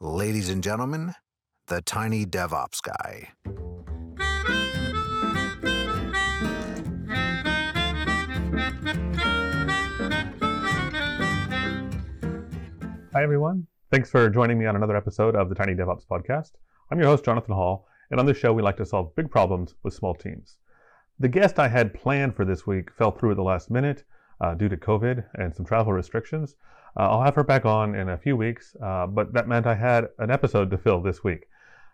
Ladies and gentlemen, the tiny DevOps guy. Hi, everyone. Thanks for joining me on another episode of the Tiny DevOps Podcast. I'm your host, Jonathan Hall, and on this show, we like to solve big problems with small teams. The guest I had planned for this week fell through at the last minute uh, due to COVID and some travel restrictions. Uh, I'll have her back on in a few weeks, uh, but that meant I had an episode to fill this week.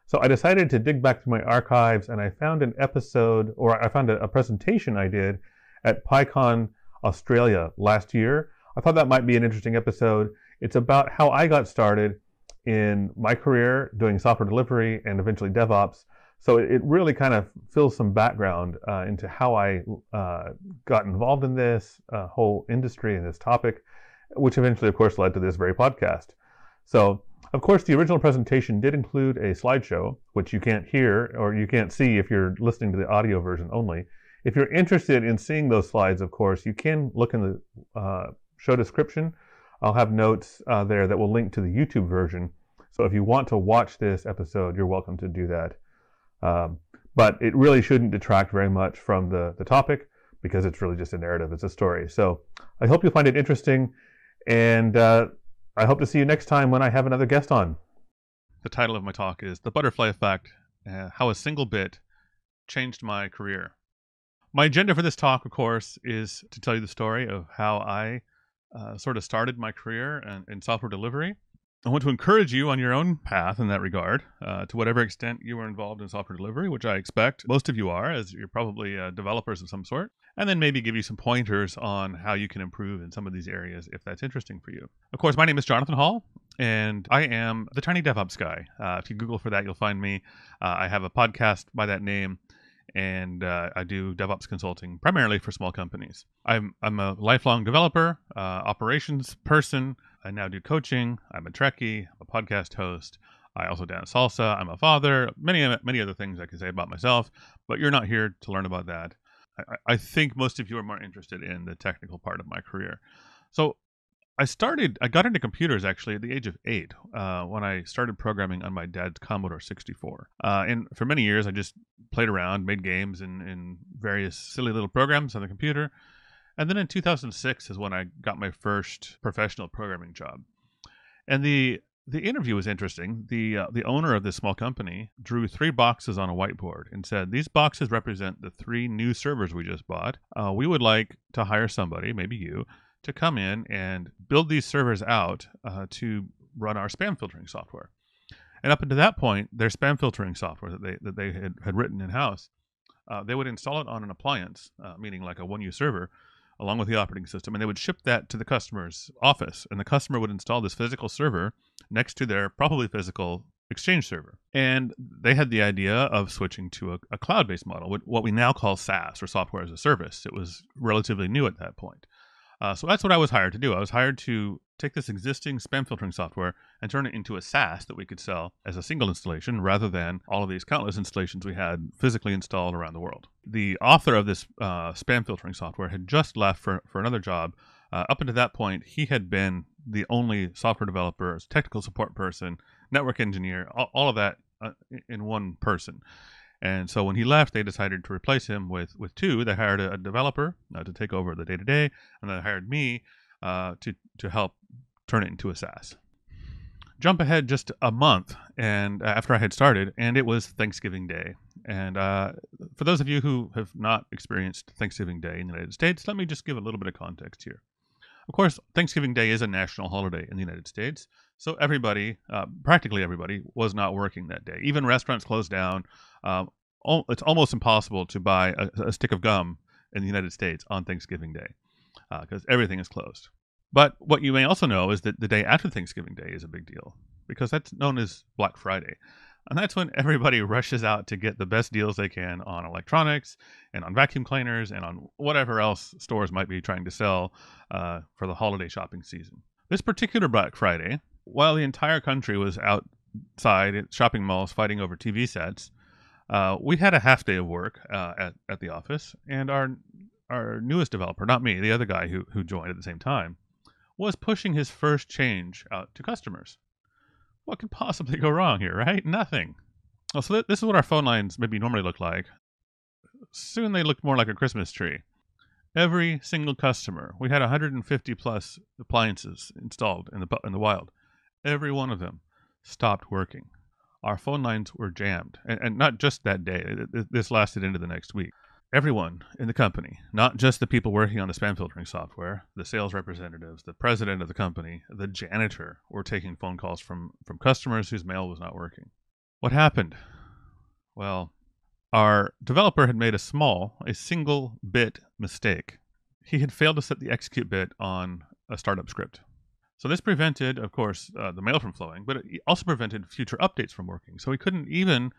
So I decided to dig back through my archives and I found an episode, or I found a, a presentation I did at PyCon Australia last year. I thought that might be an interesting episode. It's about how I got started in my career doing software delivery and eventually DevOps. So it really kind of fills some background uh, into how I uh, got involved in this uh, whole industry and this topic, which eventually, of course, led to this very podcast. So, of course, the original presentation did include a slideshow, which you can't hear or you can't see if you're listening to the audio version only. If you're interested in seeing those slides, of course, you can look in the uh, show description. I'll have notes uh, there that will link to the YouTube version. So if you want to watch this episode, you're welcome to do that. Um, but it really shouldn't detract very much from the, the topic because it's really just a narrative, it's a story. So I hope you find it interesting, and uh, I hope to see you next time when I have another guest on. The title of my talk is The Butterfly Effect uh, How a Single Bit Changed My Career. My agenda for this talk, of course, is to tell you the story of how I uh, sort of started my career in, in, software delivery. I want to encourage you on your own path in that regard, uh, to whatever extent you are involved in software delivery, which I expect most of you are, as you're probably uh, developers of some sort, and then maybe give you some pointers on how you can improve in some of these areas if that's interesting for you. Of course, my name is Jonathan Hall, and I am the Tiny DevOps Guy. Uh, if you Google for that, you'll find me. Uh, I have a podcast by that name and uh, I do DevOps consulting primarily for small companies. I'm I'm a lifelong developer, uh, operations person. I now do coaching. I'm a Trekkie. I'm a podcast host. I also dance salsa. I'm a father. Many many other things I can say about myself, but you're not here to learn about that. I, I think most of you are more interested in the technical part of my career. So I started, I got into computers actually at the age of eight uh, when I started programming on my dad's Commodore 64. Uh, and for many years, I just played around, made games in, in various silly little programs on the computer. And then in 2006 is when I got my first professional programming job. And the the interview was interesting. The uh, the owner of this small company drew three boxes on a whiteboard and said, "These boxes represent the three new servers we just bought. Uh, we would like to hire somebody, maybe you, to come in and build these servers out uh, to run our spam filtering software. And up until that point, their spam filtering software that they that they had, had written in house, uh, they would install it on an appliance, uh, meaning like a one-use server, along with the operating system, and they would ship that to the customer's office, and the customer would install this physical server next to their probably physical Exchange server. And they had the idea of switching to a, a cloud-based model, what we now call SaaS or software as a service. It was relatively new at that point. Uh, so that's what I was hired to do. I was hired to take this existing spam filtering software and turn it into a SaaS that we could sell as a single installation rather than all of these countless installations we had physically installed around the world. The author of this uh, spam filtering software had just left for, for another job. Uh, up until that point, he had been the only software developer, technical support person, network engineer, all, all of that uh, in one person. And so when he left, they decided to replace him with with two. They hired a, a developer uh, to take over the day to day, and they hired me uh, to to help turn it into a SaaS. Jump ahead just a month, and uh, after I had started, and it was Thanksgiving Day. And uh, for those of you who have not experienced Thanksgiving Day in the United States, let me just give a little bit of context here. Of course, Thanksgiving Day is a national holiday in the United States, so everybody, uh, practically everybody, was not working that day. Even restaurants closed down. Um, it's almost impossible to buy a, a, stick of gum in the United States on Thanksgiving Day because uh, everything is closed. But what you may also know is that the day after Thanksgiving Day is a big deal because that's known as Black Friday. And that's when everybody rushes out to get the best deals they can on electronics and on vacuum cleaners and on whatever else stores might be trying to sell uh, for the holiday shopping season. This particular Black Friday, while the entire country was outside at shopping malls fighting over TV sets, uh, we had a half day of work uh, at, at the office, and our our newest developer, not me, the other guy who, who joined at the same time, was pushing his first change out to customers. what could possibly go wrong here, right? Nothing. Well, so th- this is what our phone lines maybe normally look like. Soon they looked more like a Christmas tree. Every single customer, we had 150 plus appliances installed in the in the wild. Every one of them stopped working. Our phone lines were jammed, and, and not just that day. This lasted into the next week. Everyone in the company, not just the people working on the spam filtering software, the sales representatives, the president of the company, the janitor, were taking phone calls from from customers whose mail was not working. What happened? Well, our developer had made a small, a single bit mistake. He had failed to set the execute bit on a startup script. So this prevented, of course, uh, the mail from flowing, but it also prevented future updates from working. So he couldn't even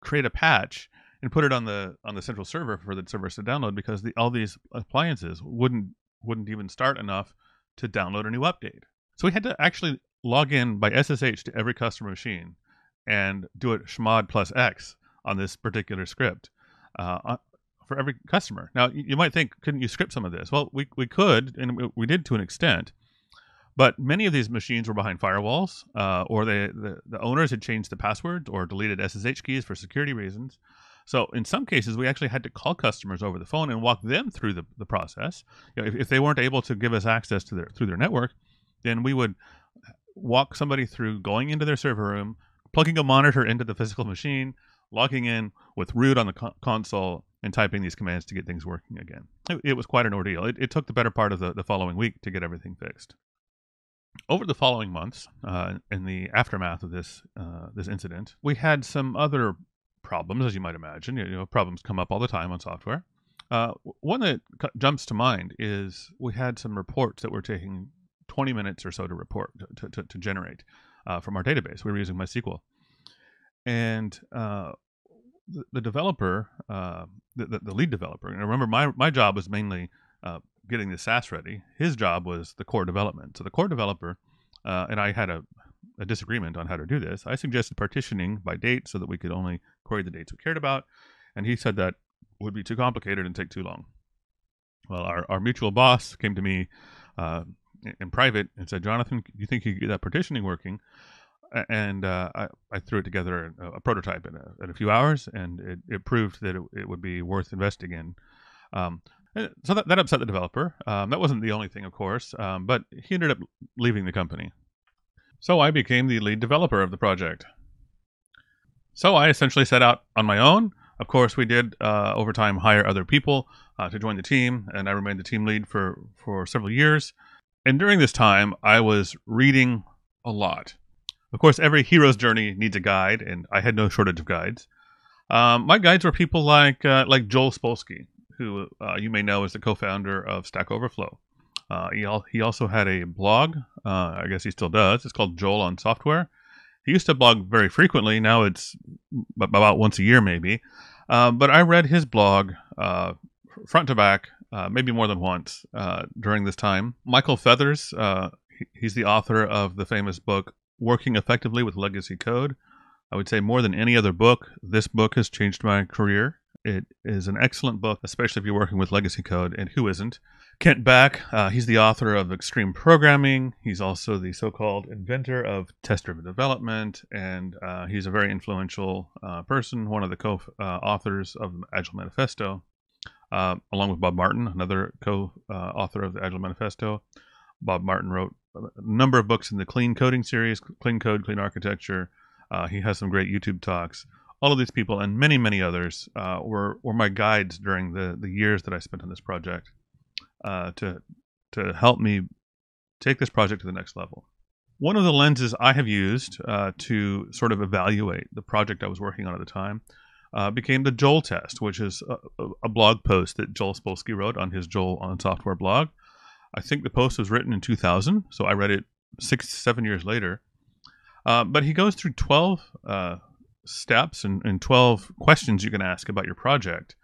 create a patch and put it on the on the central server for the servers to download because the, all these appliances wouldn't wouldn't even start enough to download a new update. So we had to actually log in by SSH to every customer machine and do it chmod plus X on this particular script uh, for every customer. Now, you might think, couldn't you script some of this? Well, we, we could, and we did to an extent. But many of these machines were behind firewalls, uh, or they, the, the owners had changed the passwords or deleted SSH keys for security reasons. So in some cases, we actually had to call customers over the phone and walk them through the, the process. You know, if, if they weren't able to give us access to their through their network, then we would walk somebody through going into their server room, plugging a monitor into the physical machine, logging in with root on the co- console and typing these commands to get things working again. It, it was quite an ordeal. It, it, took the better part of the, the following week to get everything fixed. Over the following months, uh, in the aftermath of this uh, this incident, we had some other problems, as you might imagine. You know, problems come up all the time on software. Uh, one that jumps to mind is we had some reports that were taking 20 minutes or so to report to, to, to generate uh, from our database. We were using MySQL, and uh, the, the, developer, uh, the, the, lead developer, and remember my my job was mainly uh, getting the SaaS ready. His job was the core development. So the core developer uh, and I had a, a disagreement on how to do this. I suggested partitioning by date so that we could only query the dates we cared about, and he said that would be too complicated and take too long. Well, our, our mutual boss came to me uh, in private and said, Jonathan, you think you could get that partitioning working? And uh, I, I, threw it together a, a prototype in a, in a, few hours, and it, it proved that it, it, would be worth investing in. Um, so that, that upset the developer. Um, that wasn't the only thing, of course, um, but he ended up leaving the company. So I became the lead developer of the project. So I essentially set out on my own. Of course, we did uh, over time hire other people uh, to join the team, and I remained the team lead for, for several years. And during this time, I was reading a lot. Of course, every hero's journey needs a guide, and I had no shortage of guides. Um, my guides were people like uh, like Joel Spolsky, who uh, you may know as the co-founder of Stack Overflow. Uh, he, al- he also had a blog. Uh, I guess he still does. It's called Joel on Software. He used to blog very frequently. Now it's about once a year, maybe. Uh, but I read his blog uh, front to back, uh, maybe more than once during this time. Michael Feathers, he's the author of the famous book Working Effectively with Legacy Code. I would say more than any other book, this book has changed my career. It is an excellent book, especially if you're working with legacy code, and who isn't? Kent Beck, uh, he's the author of Extreme Programming. He's also the so called inventor of test driven development, and uh, he's a very influential uh, person, one of the co authors of the Agile Manifesto, uh, along with Bob Martin, another co author of the Agile Manifesto. Bob Martin wrote a number of books in the Clean Coding series, Clean Code, Clean Architecture. Uh, he has some great YouTube talks all of these people and many, many others uh, were were my guides during the the years that I spent on this project uh, to to help me take this project to the next level. One of the lenses I have used uh, to sort of evaluate the project I was working on at the time uh, became the Joel test, which is a, a, blog post that Joel Spolsky wrote on his Joel on Software blog. I think the post was written in 2000, so I read it six, seven years later. Uh, but he goes through 12 uh, steps and, and 12 questions you can ask about your project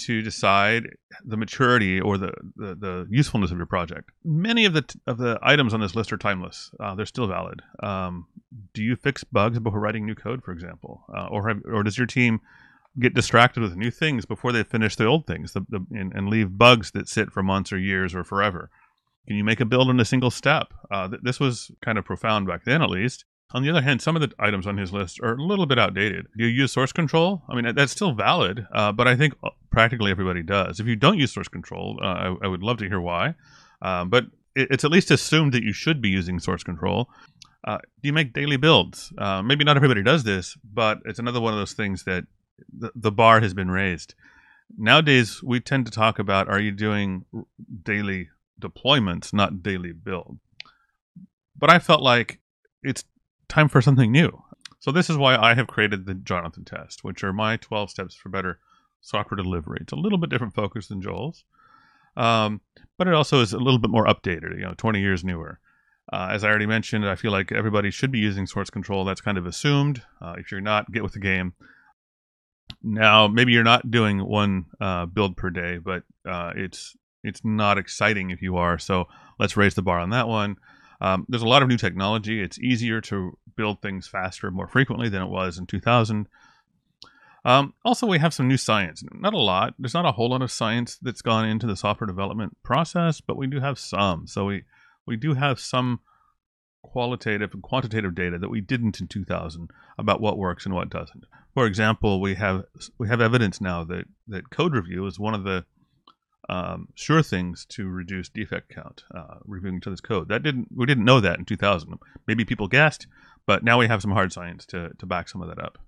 to decide the maturity or the, the, the, usefulness of your project. Many of the of the items on this list are timeless. Uh, they're still valid. Um, do you fix bugs before writing new code, for example, uh, or have, or does your team get distracted with new things before they finish the old things the, the, and, and, leave bugs that sit for months or years or forever? Can you make a build in a single step? Uh, th- this was kind of profound back then, at least. On the other hand, some of the items on his list are a little bit outdated. Do you use source control? I mean, that's still valid, uh, but I think practically everybody does. If you don't use source control, uh, I, I, would love to hear why. Um, but it, it's at least assumed that you should be using source control. Uh, do you make daily builds? Uh, maybe not everybody does this, but it's another one of those things that the, the bar has been raised. Nowadays, we tend to talk about are you doing daily deployments, not daily build. But I felt like it's time for something new. So this is why I have created the Jonathan test, which are my 12 steps for better software delivery. It's a little bit different focus than Joel's, um, but it also is a little bit more updated, you know, 20 years newer. Uh, as I already mentioned, I feel like everybody should be using source control. That's kind of assumed. Uh, if you're not, get with the game. Now, maybe you're not doing one uh, build per day, but uh, it's it's not exciting if you are. So let's raise the bar on that one. Um, there's a lot of new technology. It's easier to build things faster, more frequently than it was in 2000. Um, also, we have some new science. Not a lot. There's not a whole lot of science that's gone into the software development process, but we do have some. So we we do have some qualitative and quantitative data that we didn't in 2000 about what works and what doesn't. For example, we have we have evidence now that that code review is one of the um, sure things to reduce defect count, uh, reviewing each other's code. That didn't we didn't know that in 2000. Maybe people guessed, but now we have some hard science to to back some of that up.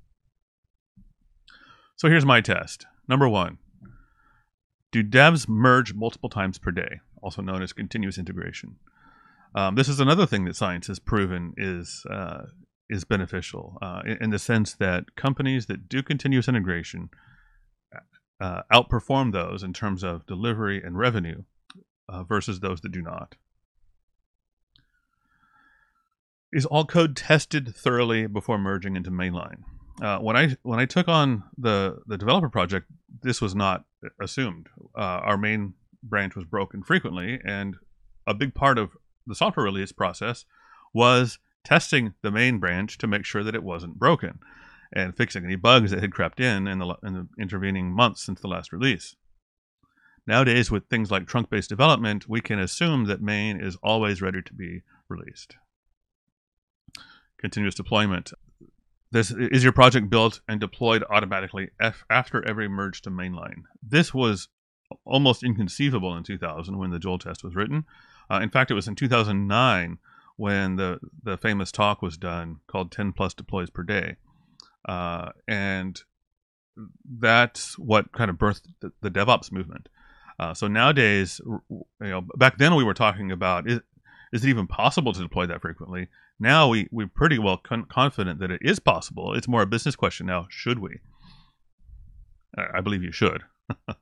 So here's my test. Number one: Do devs merge multiple times per day, also known as continuous integration? Um, this is another thing that science has proven is uh, is beneficial uh, in, in the sense that companies that do continuous integration uh, outperform those in terms of delivery and revenue uh, versus those that do not. Is all code tested thoroughly before merging into mainline? Uh, when I when I took on the the developer project, this was not assumed. Uh, our main branch was broken frequently, and a big part of the software release process was testing the main branch to make sure that it wasn't broken and fixing any bugs that had crept in in the, in the intervening months since the last release. Nowadays, with things like trunk based development, we can assume that main is always ready to be released. Continuous deployment. This is your project built and deployed automatically after every merge to mainline. This was almost inconceivable in 2000 when the Joel test was written. Uh, in fact, it was in 2009 when the, the famous talk was done called 10 plus deploys per day uh, and that's what kind of birthed the, the DevOps movement. Uh, so nowadays, you know, back then we were talking about is, is it even possible to deploy that frequently? Now we we're pretty well con- confident that it is possible. It's more a business question now. Should we? I, believe you should.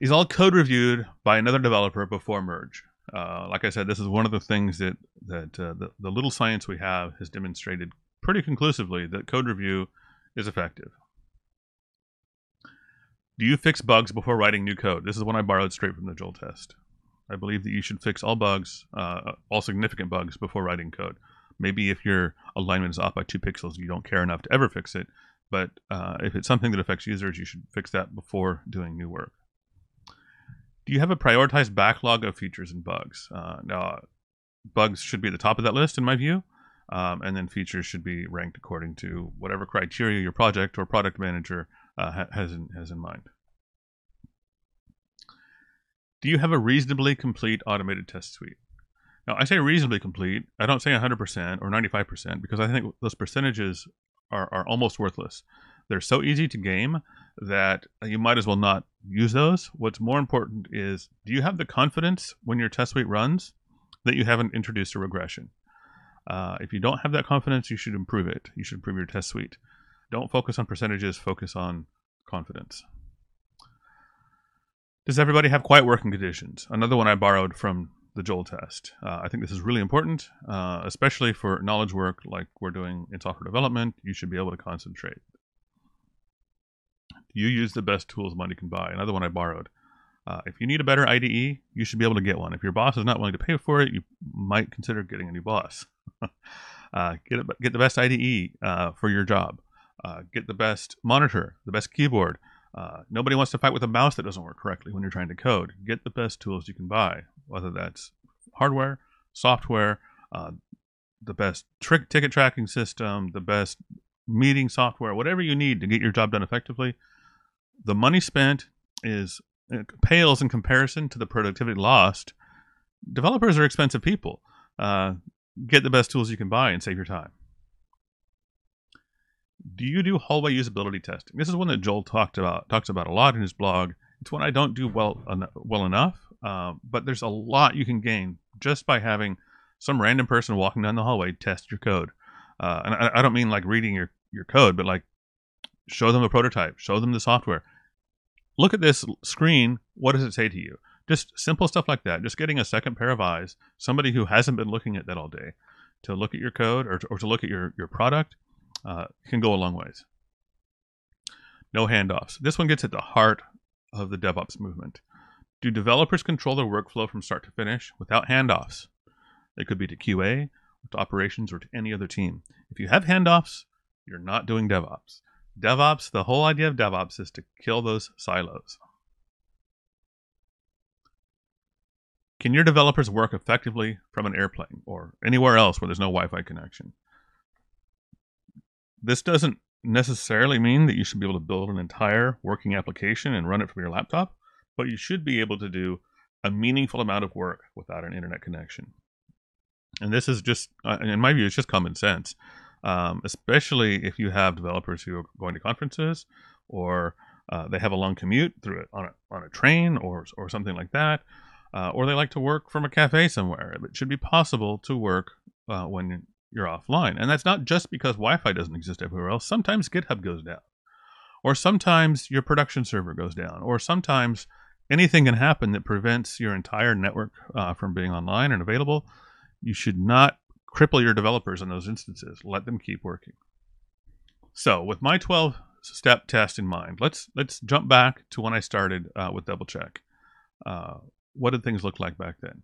is all code reviewed by another developer before merge? Uh, like I said, this is one of the things that that uh, the, the little science we have has demonstrated pretty conclusively that code review is effective. Do you fix bugs before writing new code? This is one I borrowed straight from the Joel test. I believe that you should fix all bugs, uh, all significant bugs, before writing code. Maybe if your alignment is off by two pixels, you don't care enough to ever fix it. But uh, if it's something that affects users, you should fix that before doing new work. Do you have a prioritized backlog of features and bugs? Uh, now, bugs should be at the top of that list, in my view. Um, and then features should be ranked according to whatever criteria your project or product manager uh, has in, has in mind. Do you have a reasonably complete automated test suite? Now, I say reasonably complete. I don't say 100% or 95% because I think those percentages are, are almost worthless. They're so easy to game that you might as well not use those. What's more important is do you have the confidence when your test suite runs that you haven't introduced a regression? Uh, if you don't have that confidence, you should improve it. You should improve your test suite. Don't focus on percentages, focus on confidence. Does everybody have quiet working conditions? Another one I borrowed from the Joel test. Uh, I think this is really important, uh, especially for knowledge work like we're doing in software development. You should be able to concentrate. You use the best tools money can buy? Another one I borrowed. Uh, if you need a better IDE, you should be able to get one. If your boss is not willing to pay for it, you might consider getting a new boss. uh, get, a, get the best IDE uh, for your job. Uh, get the best monitor, the best keyboard. Uh, nobody wants to fight with a mouse that doesn't work correctly when you're trying to code. Get the best tools you can buy, whether that's hardware, software, uh, the best trick ticket tracking system, the best meeting software, whatever you need to get your job done effectively, the money spent is pales in comparison to the productivity lost. Developers are expensive people. Uh, get the best tools you can buy and save your time. Do you do hallway usability testing? This is one that Joel talked about talks about a lot in his blog. It's one I don't do well well enough, uh, but there's a lot you can gain just by having some random person walking down the hallway test your code. Uh, and I, I don't mean like reading your your code, but like show them a prototype, show them the software. Look at this screen. What does it say to you? Just simple stuff like that. Just getting a second pair of eyes, somebody who hasn't been looking at that all day, to look at your code or to, or to look at your, your product uh, can go a long ways. No handoffs. This one gets at the heart of the DevOps movement. Do developers control their workflow from start to finish without handoffs? It could be to QA, to operations, or to any other team. If you have handoffs, you're not doing DevOps. DevOps, the whole idea of DevOps is to kill those silos. Can your developers work effectively from an airplane or anywhere else where there's no Wi Fi connection? This doesn't necessarily mean that you should be able to build an entire working application and run it from your laptop, but you should be able to do a meaningful amount of work without an internet connection. And this is just, uh, in my view, it's just common sense, um, especially if you have developers who are going to conferences or uh, they have a long commute through it on a, on a train or, or something like that uh, or they like to work from a cafe somewhere. It should be possible to work uh, when you're offline. And that's not just because Wi Fi doesn't exist everywhere else. Sometimes GitHub goes down, or sometimes your production server goes down, or sometimes anything can happen that prevents your entire network uh, from being online and available. You should not cripple your developers in those instances. Let them keep working. So, with my 12 step test in mind, let's let's jump back to when I started uh, with double check. Uh, what did things look like back then?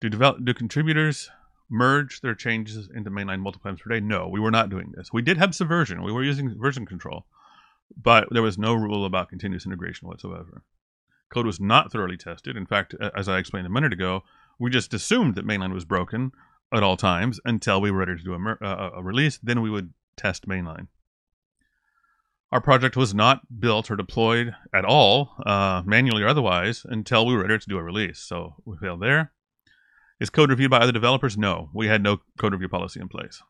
Do develop do contributors merge their changes into mainline multiple times per day? No, we were not doing this. We did have subversion. We were using version control, but there was no rule about continuous integration whatsoever. Code was not thoroughly tested. In fact, as I explained a minute ago, we just assumed that mainline was broken at all times until we were ready to do a, uh, a release. Then we would test mainline. Our project was not built or deployed at all, uh, manually or otherwise, until we were ready to do a release. So we failed there. Is code reviewed by other developers? No, we had no code review policy in place.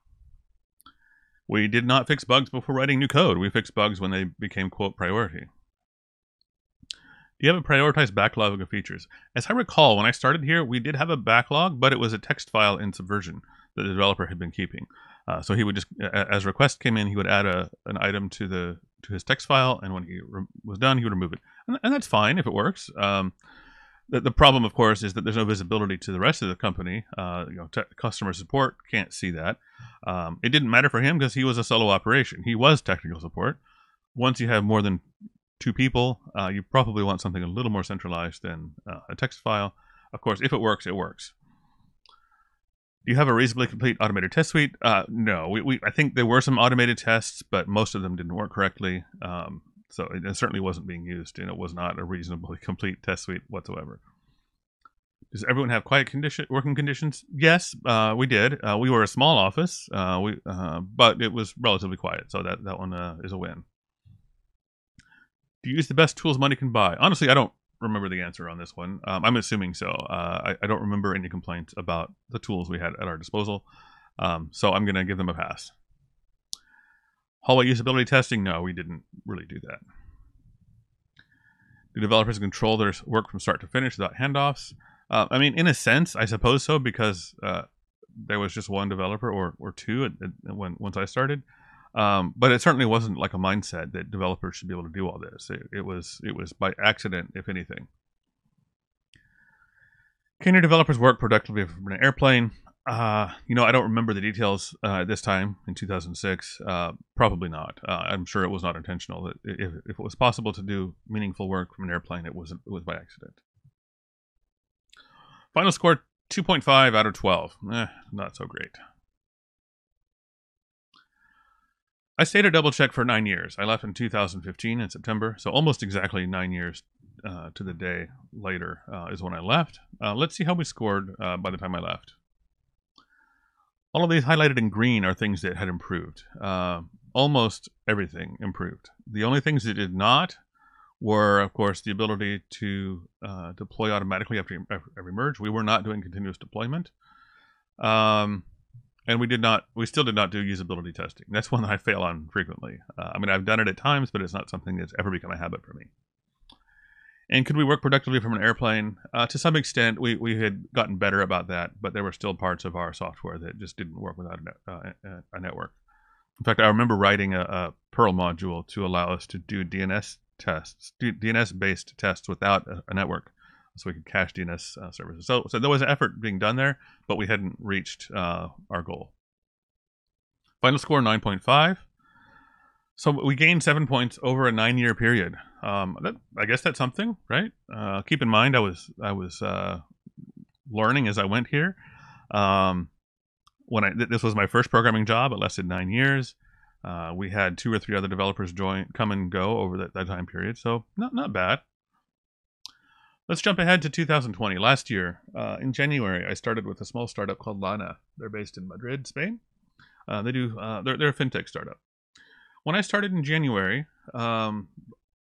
We did not fix bugs before writing new code. We fixed bugs when they became, quote, priority. Do you have a prioritized backlog of features? As I recall, when I started here, we did have a backlog, but it was a text file in Subversion that the developer had been keeping. Uh, so he would just, as requests came in, he would add a an item to the to his text file, and when he re- was done, he would remove it, and, and that's fine if it works. Um, the, the, problem, of course, is that there's no visibility to the rest of the company. Uh, you know, te- customer support can't see that. Um, it didn't matter for him because he was a solo operation. He was technical support. Once you have more than two people, uh, you probably want something a little more centralized than uh, a text file. Of course, if it works, it works. Do you have a reasonably complete automated test suite? Uh, no, we, we, I think there were some automated tests, but most of them didn't work correctly. Um, so it, it, certainly wasn't being used, and it was not a reasonably complete test suite whatsoever. Does everyone have quiet condition working conditions? Yes, uh, we did. Uh, we were a small office, uh, we uh, but it was relatively quiet, so that that one uh, is a win. Do you use the best tools money can buy? Honestly, I don't remember the answer on this one. Um, I'm assuming so. Uh, I, I, don't remember any complaints about the tools we had at our disposal. Um, so I'm going to give them a pass. Hallway usability testing? No, we didn't really do that. Do developers control their work from start to finish without handoffs? Uh, I mean, in a sense, I suppose so, because uh, there was just one developer or, or two at, at, when once I started. Um, but it certainly wasn't like a mindset that developers should be able to do all this. It, it was it was by accident, if anything. Can your developers work productively from an airplane? Uh, you know, I don't remember the details uh, this time in 2006. Uh, probably not. Uh, I'm sure it was not intentional. If, if, it was possible to do meaningful work from an airplane, it was it was by accident. Final score 2.5 out of 12. Eh, not so great. I stayed at Double Check for nine years. I left in 2015 in September, so almost exactly nine years uh, to the day later uh, is when I left. Uh, let's see how we scored uh, by the time I left. all of these highlighted in green are things that had improved. Uh, almost everything improved. The only things that did not were, of course, the ability to uh, deploy automatically after every merge. We were not doing continuous deployment. Um, and we did not, we still did not do usability testing. That's one that I fail on frequently. Uh, I mean, I've done it at times, but it's not something that's ever become a habit for me. And could we work productively from an airplane? Uh, to some extent, we, we had gotten better about that, but there were still parts of our software that just didn't work without a, uh, a network. In fact, I remember writing a, a, Perl module to allow us to do DNS tests, DNS-based tests without a, a, network, so we could cache DNS uh, services. So, so there was an effort being done there, but we hadn't reached uh, our goal. Final score 9.5. So we gained seven points over a nine-year period. Um, that, I guess that's something, right? Uh, keep in mind, I was I was uh, learning as I went here. Um, when I this was my first programming job, it lasted nine years. Uh, we had two or three other developers join, come and go over that, that time period, so not not bad. Let's jump ahead to 2020. Last year, uh, in January, I started with a small startup called Lana. They're based in Madrid, Spain. Uh, they do uh, they're, they're a fintech startup. When I started in January, um,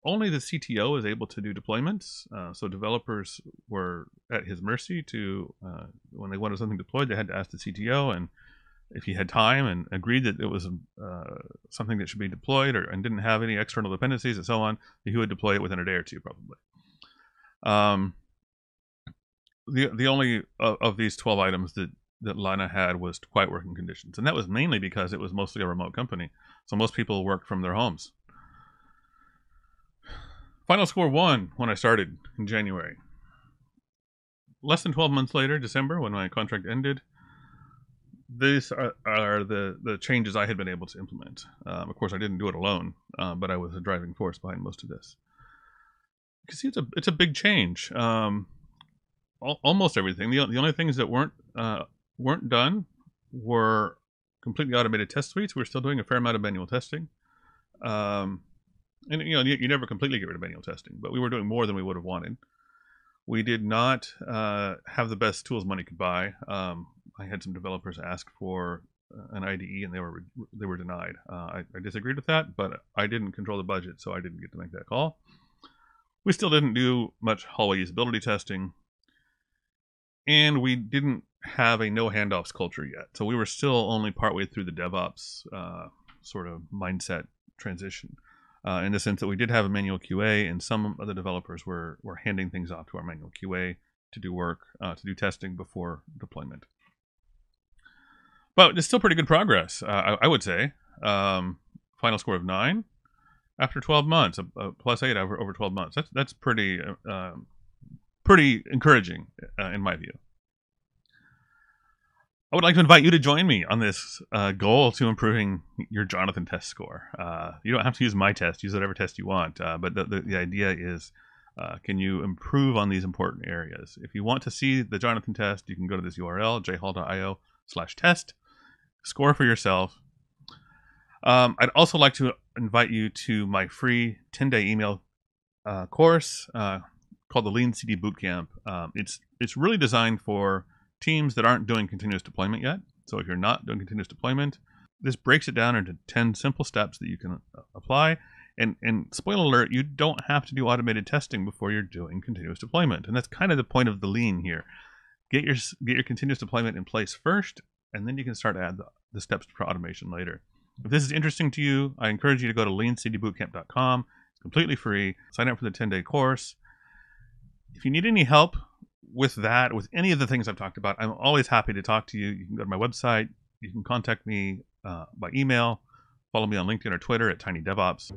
only the CTO is able to do deployments. Uh, so developers were at his mercy to, uh, when they wanted something deployed, they had to ask the CTO, and if he had time and agreed that it was uh, something that should be deployed or and didn't have any external dependencies and so on, he would deploy it within a day or two, probably. Um, the the only of, of these twelve items that that Lana had was quiet working conditions, and that was mainly because it was mostly a remote company, so most people worked from their homes. Final score one when I started in January. Less than 12 months later, December, when my contract ended, these are, are the, the changes I had been able to implement. Um, of course, I didn't do it alone, uh, but I was a driving force behind most of this. You see it's a it's a big change. Um, al- almost everything. The, the only things that weren't uh, weren't done were completely automated test suites. We are still doing a fair amount of manual testing. Um, and you know, you, you, never completely get rid of manual testing, but we were doing more than we would have wanted. We did not uh, have the best tools money could buy. Um, I had some developers ask for uh, an IDE, and they were they were denied. Uh, I, I, disagreed with that, but I didn't control the budget, so I didn't get to make that call. We still didn't do much hallway usability testing, and we didn't have a no handoffs culture yet. So we were still only partway through the DevOps uh, sort of mindset transition. Uh, in the sense that we did have a manual QA, and some of the developers were were handing things off to our manual QA to do work, uh, to do testing before deployment. But it's still pretty good progress, uh, I, I, would say. Um, final score of nine after 12 months, a, a plus eight over, over 12 months. That's that's pretty uh, um, pretty encouraging uh, in my view. I would like to invite you to join me on this uh, goal to improving your Jonathan test score. Uh, you don't have to use my test; use whatever test you want. Uh, but the, the, the, idea is, uh, can you improve on these important areas? If you want to see the Jonathan test, you can go to this URL jhall.io/test. Score for yourself. Um, I'd also like to invite you to my free 10-day email uh, course uh, called the Lean CD Bootcamp. Um, it's it's really designed for teams that aren't doing continuous deployment yet. So if you're not doing continuous deployment, this breaks it down into 10 simple steps that you can uh, apply. And, and spoiler alert, you don't have to do automated testing before you're doing continuous deployment. And that's kind of the point of the lean here. Get your get your continuous deployment in place first, and then you can start to add the, the steps for automation later. If this is interesting to you, I encourage you to go to leancdbootcamp.com. It's completely free. Sign up for the 10-day course. If you need any help with that, with any of the things I've talked about, I'm always happy to talk to you. You can go to my website. You can contact me uh, by email. Follow me on LinkedIn or Twitter at TinyDevOps.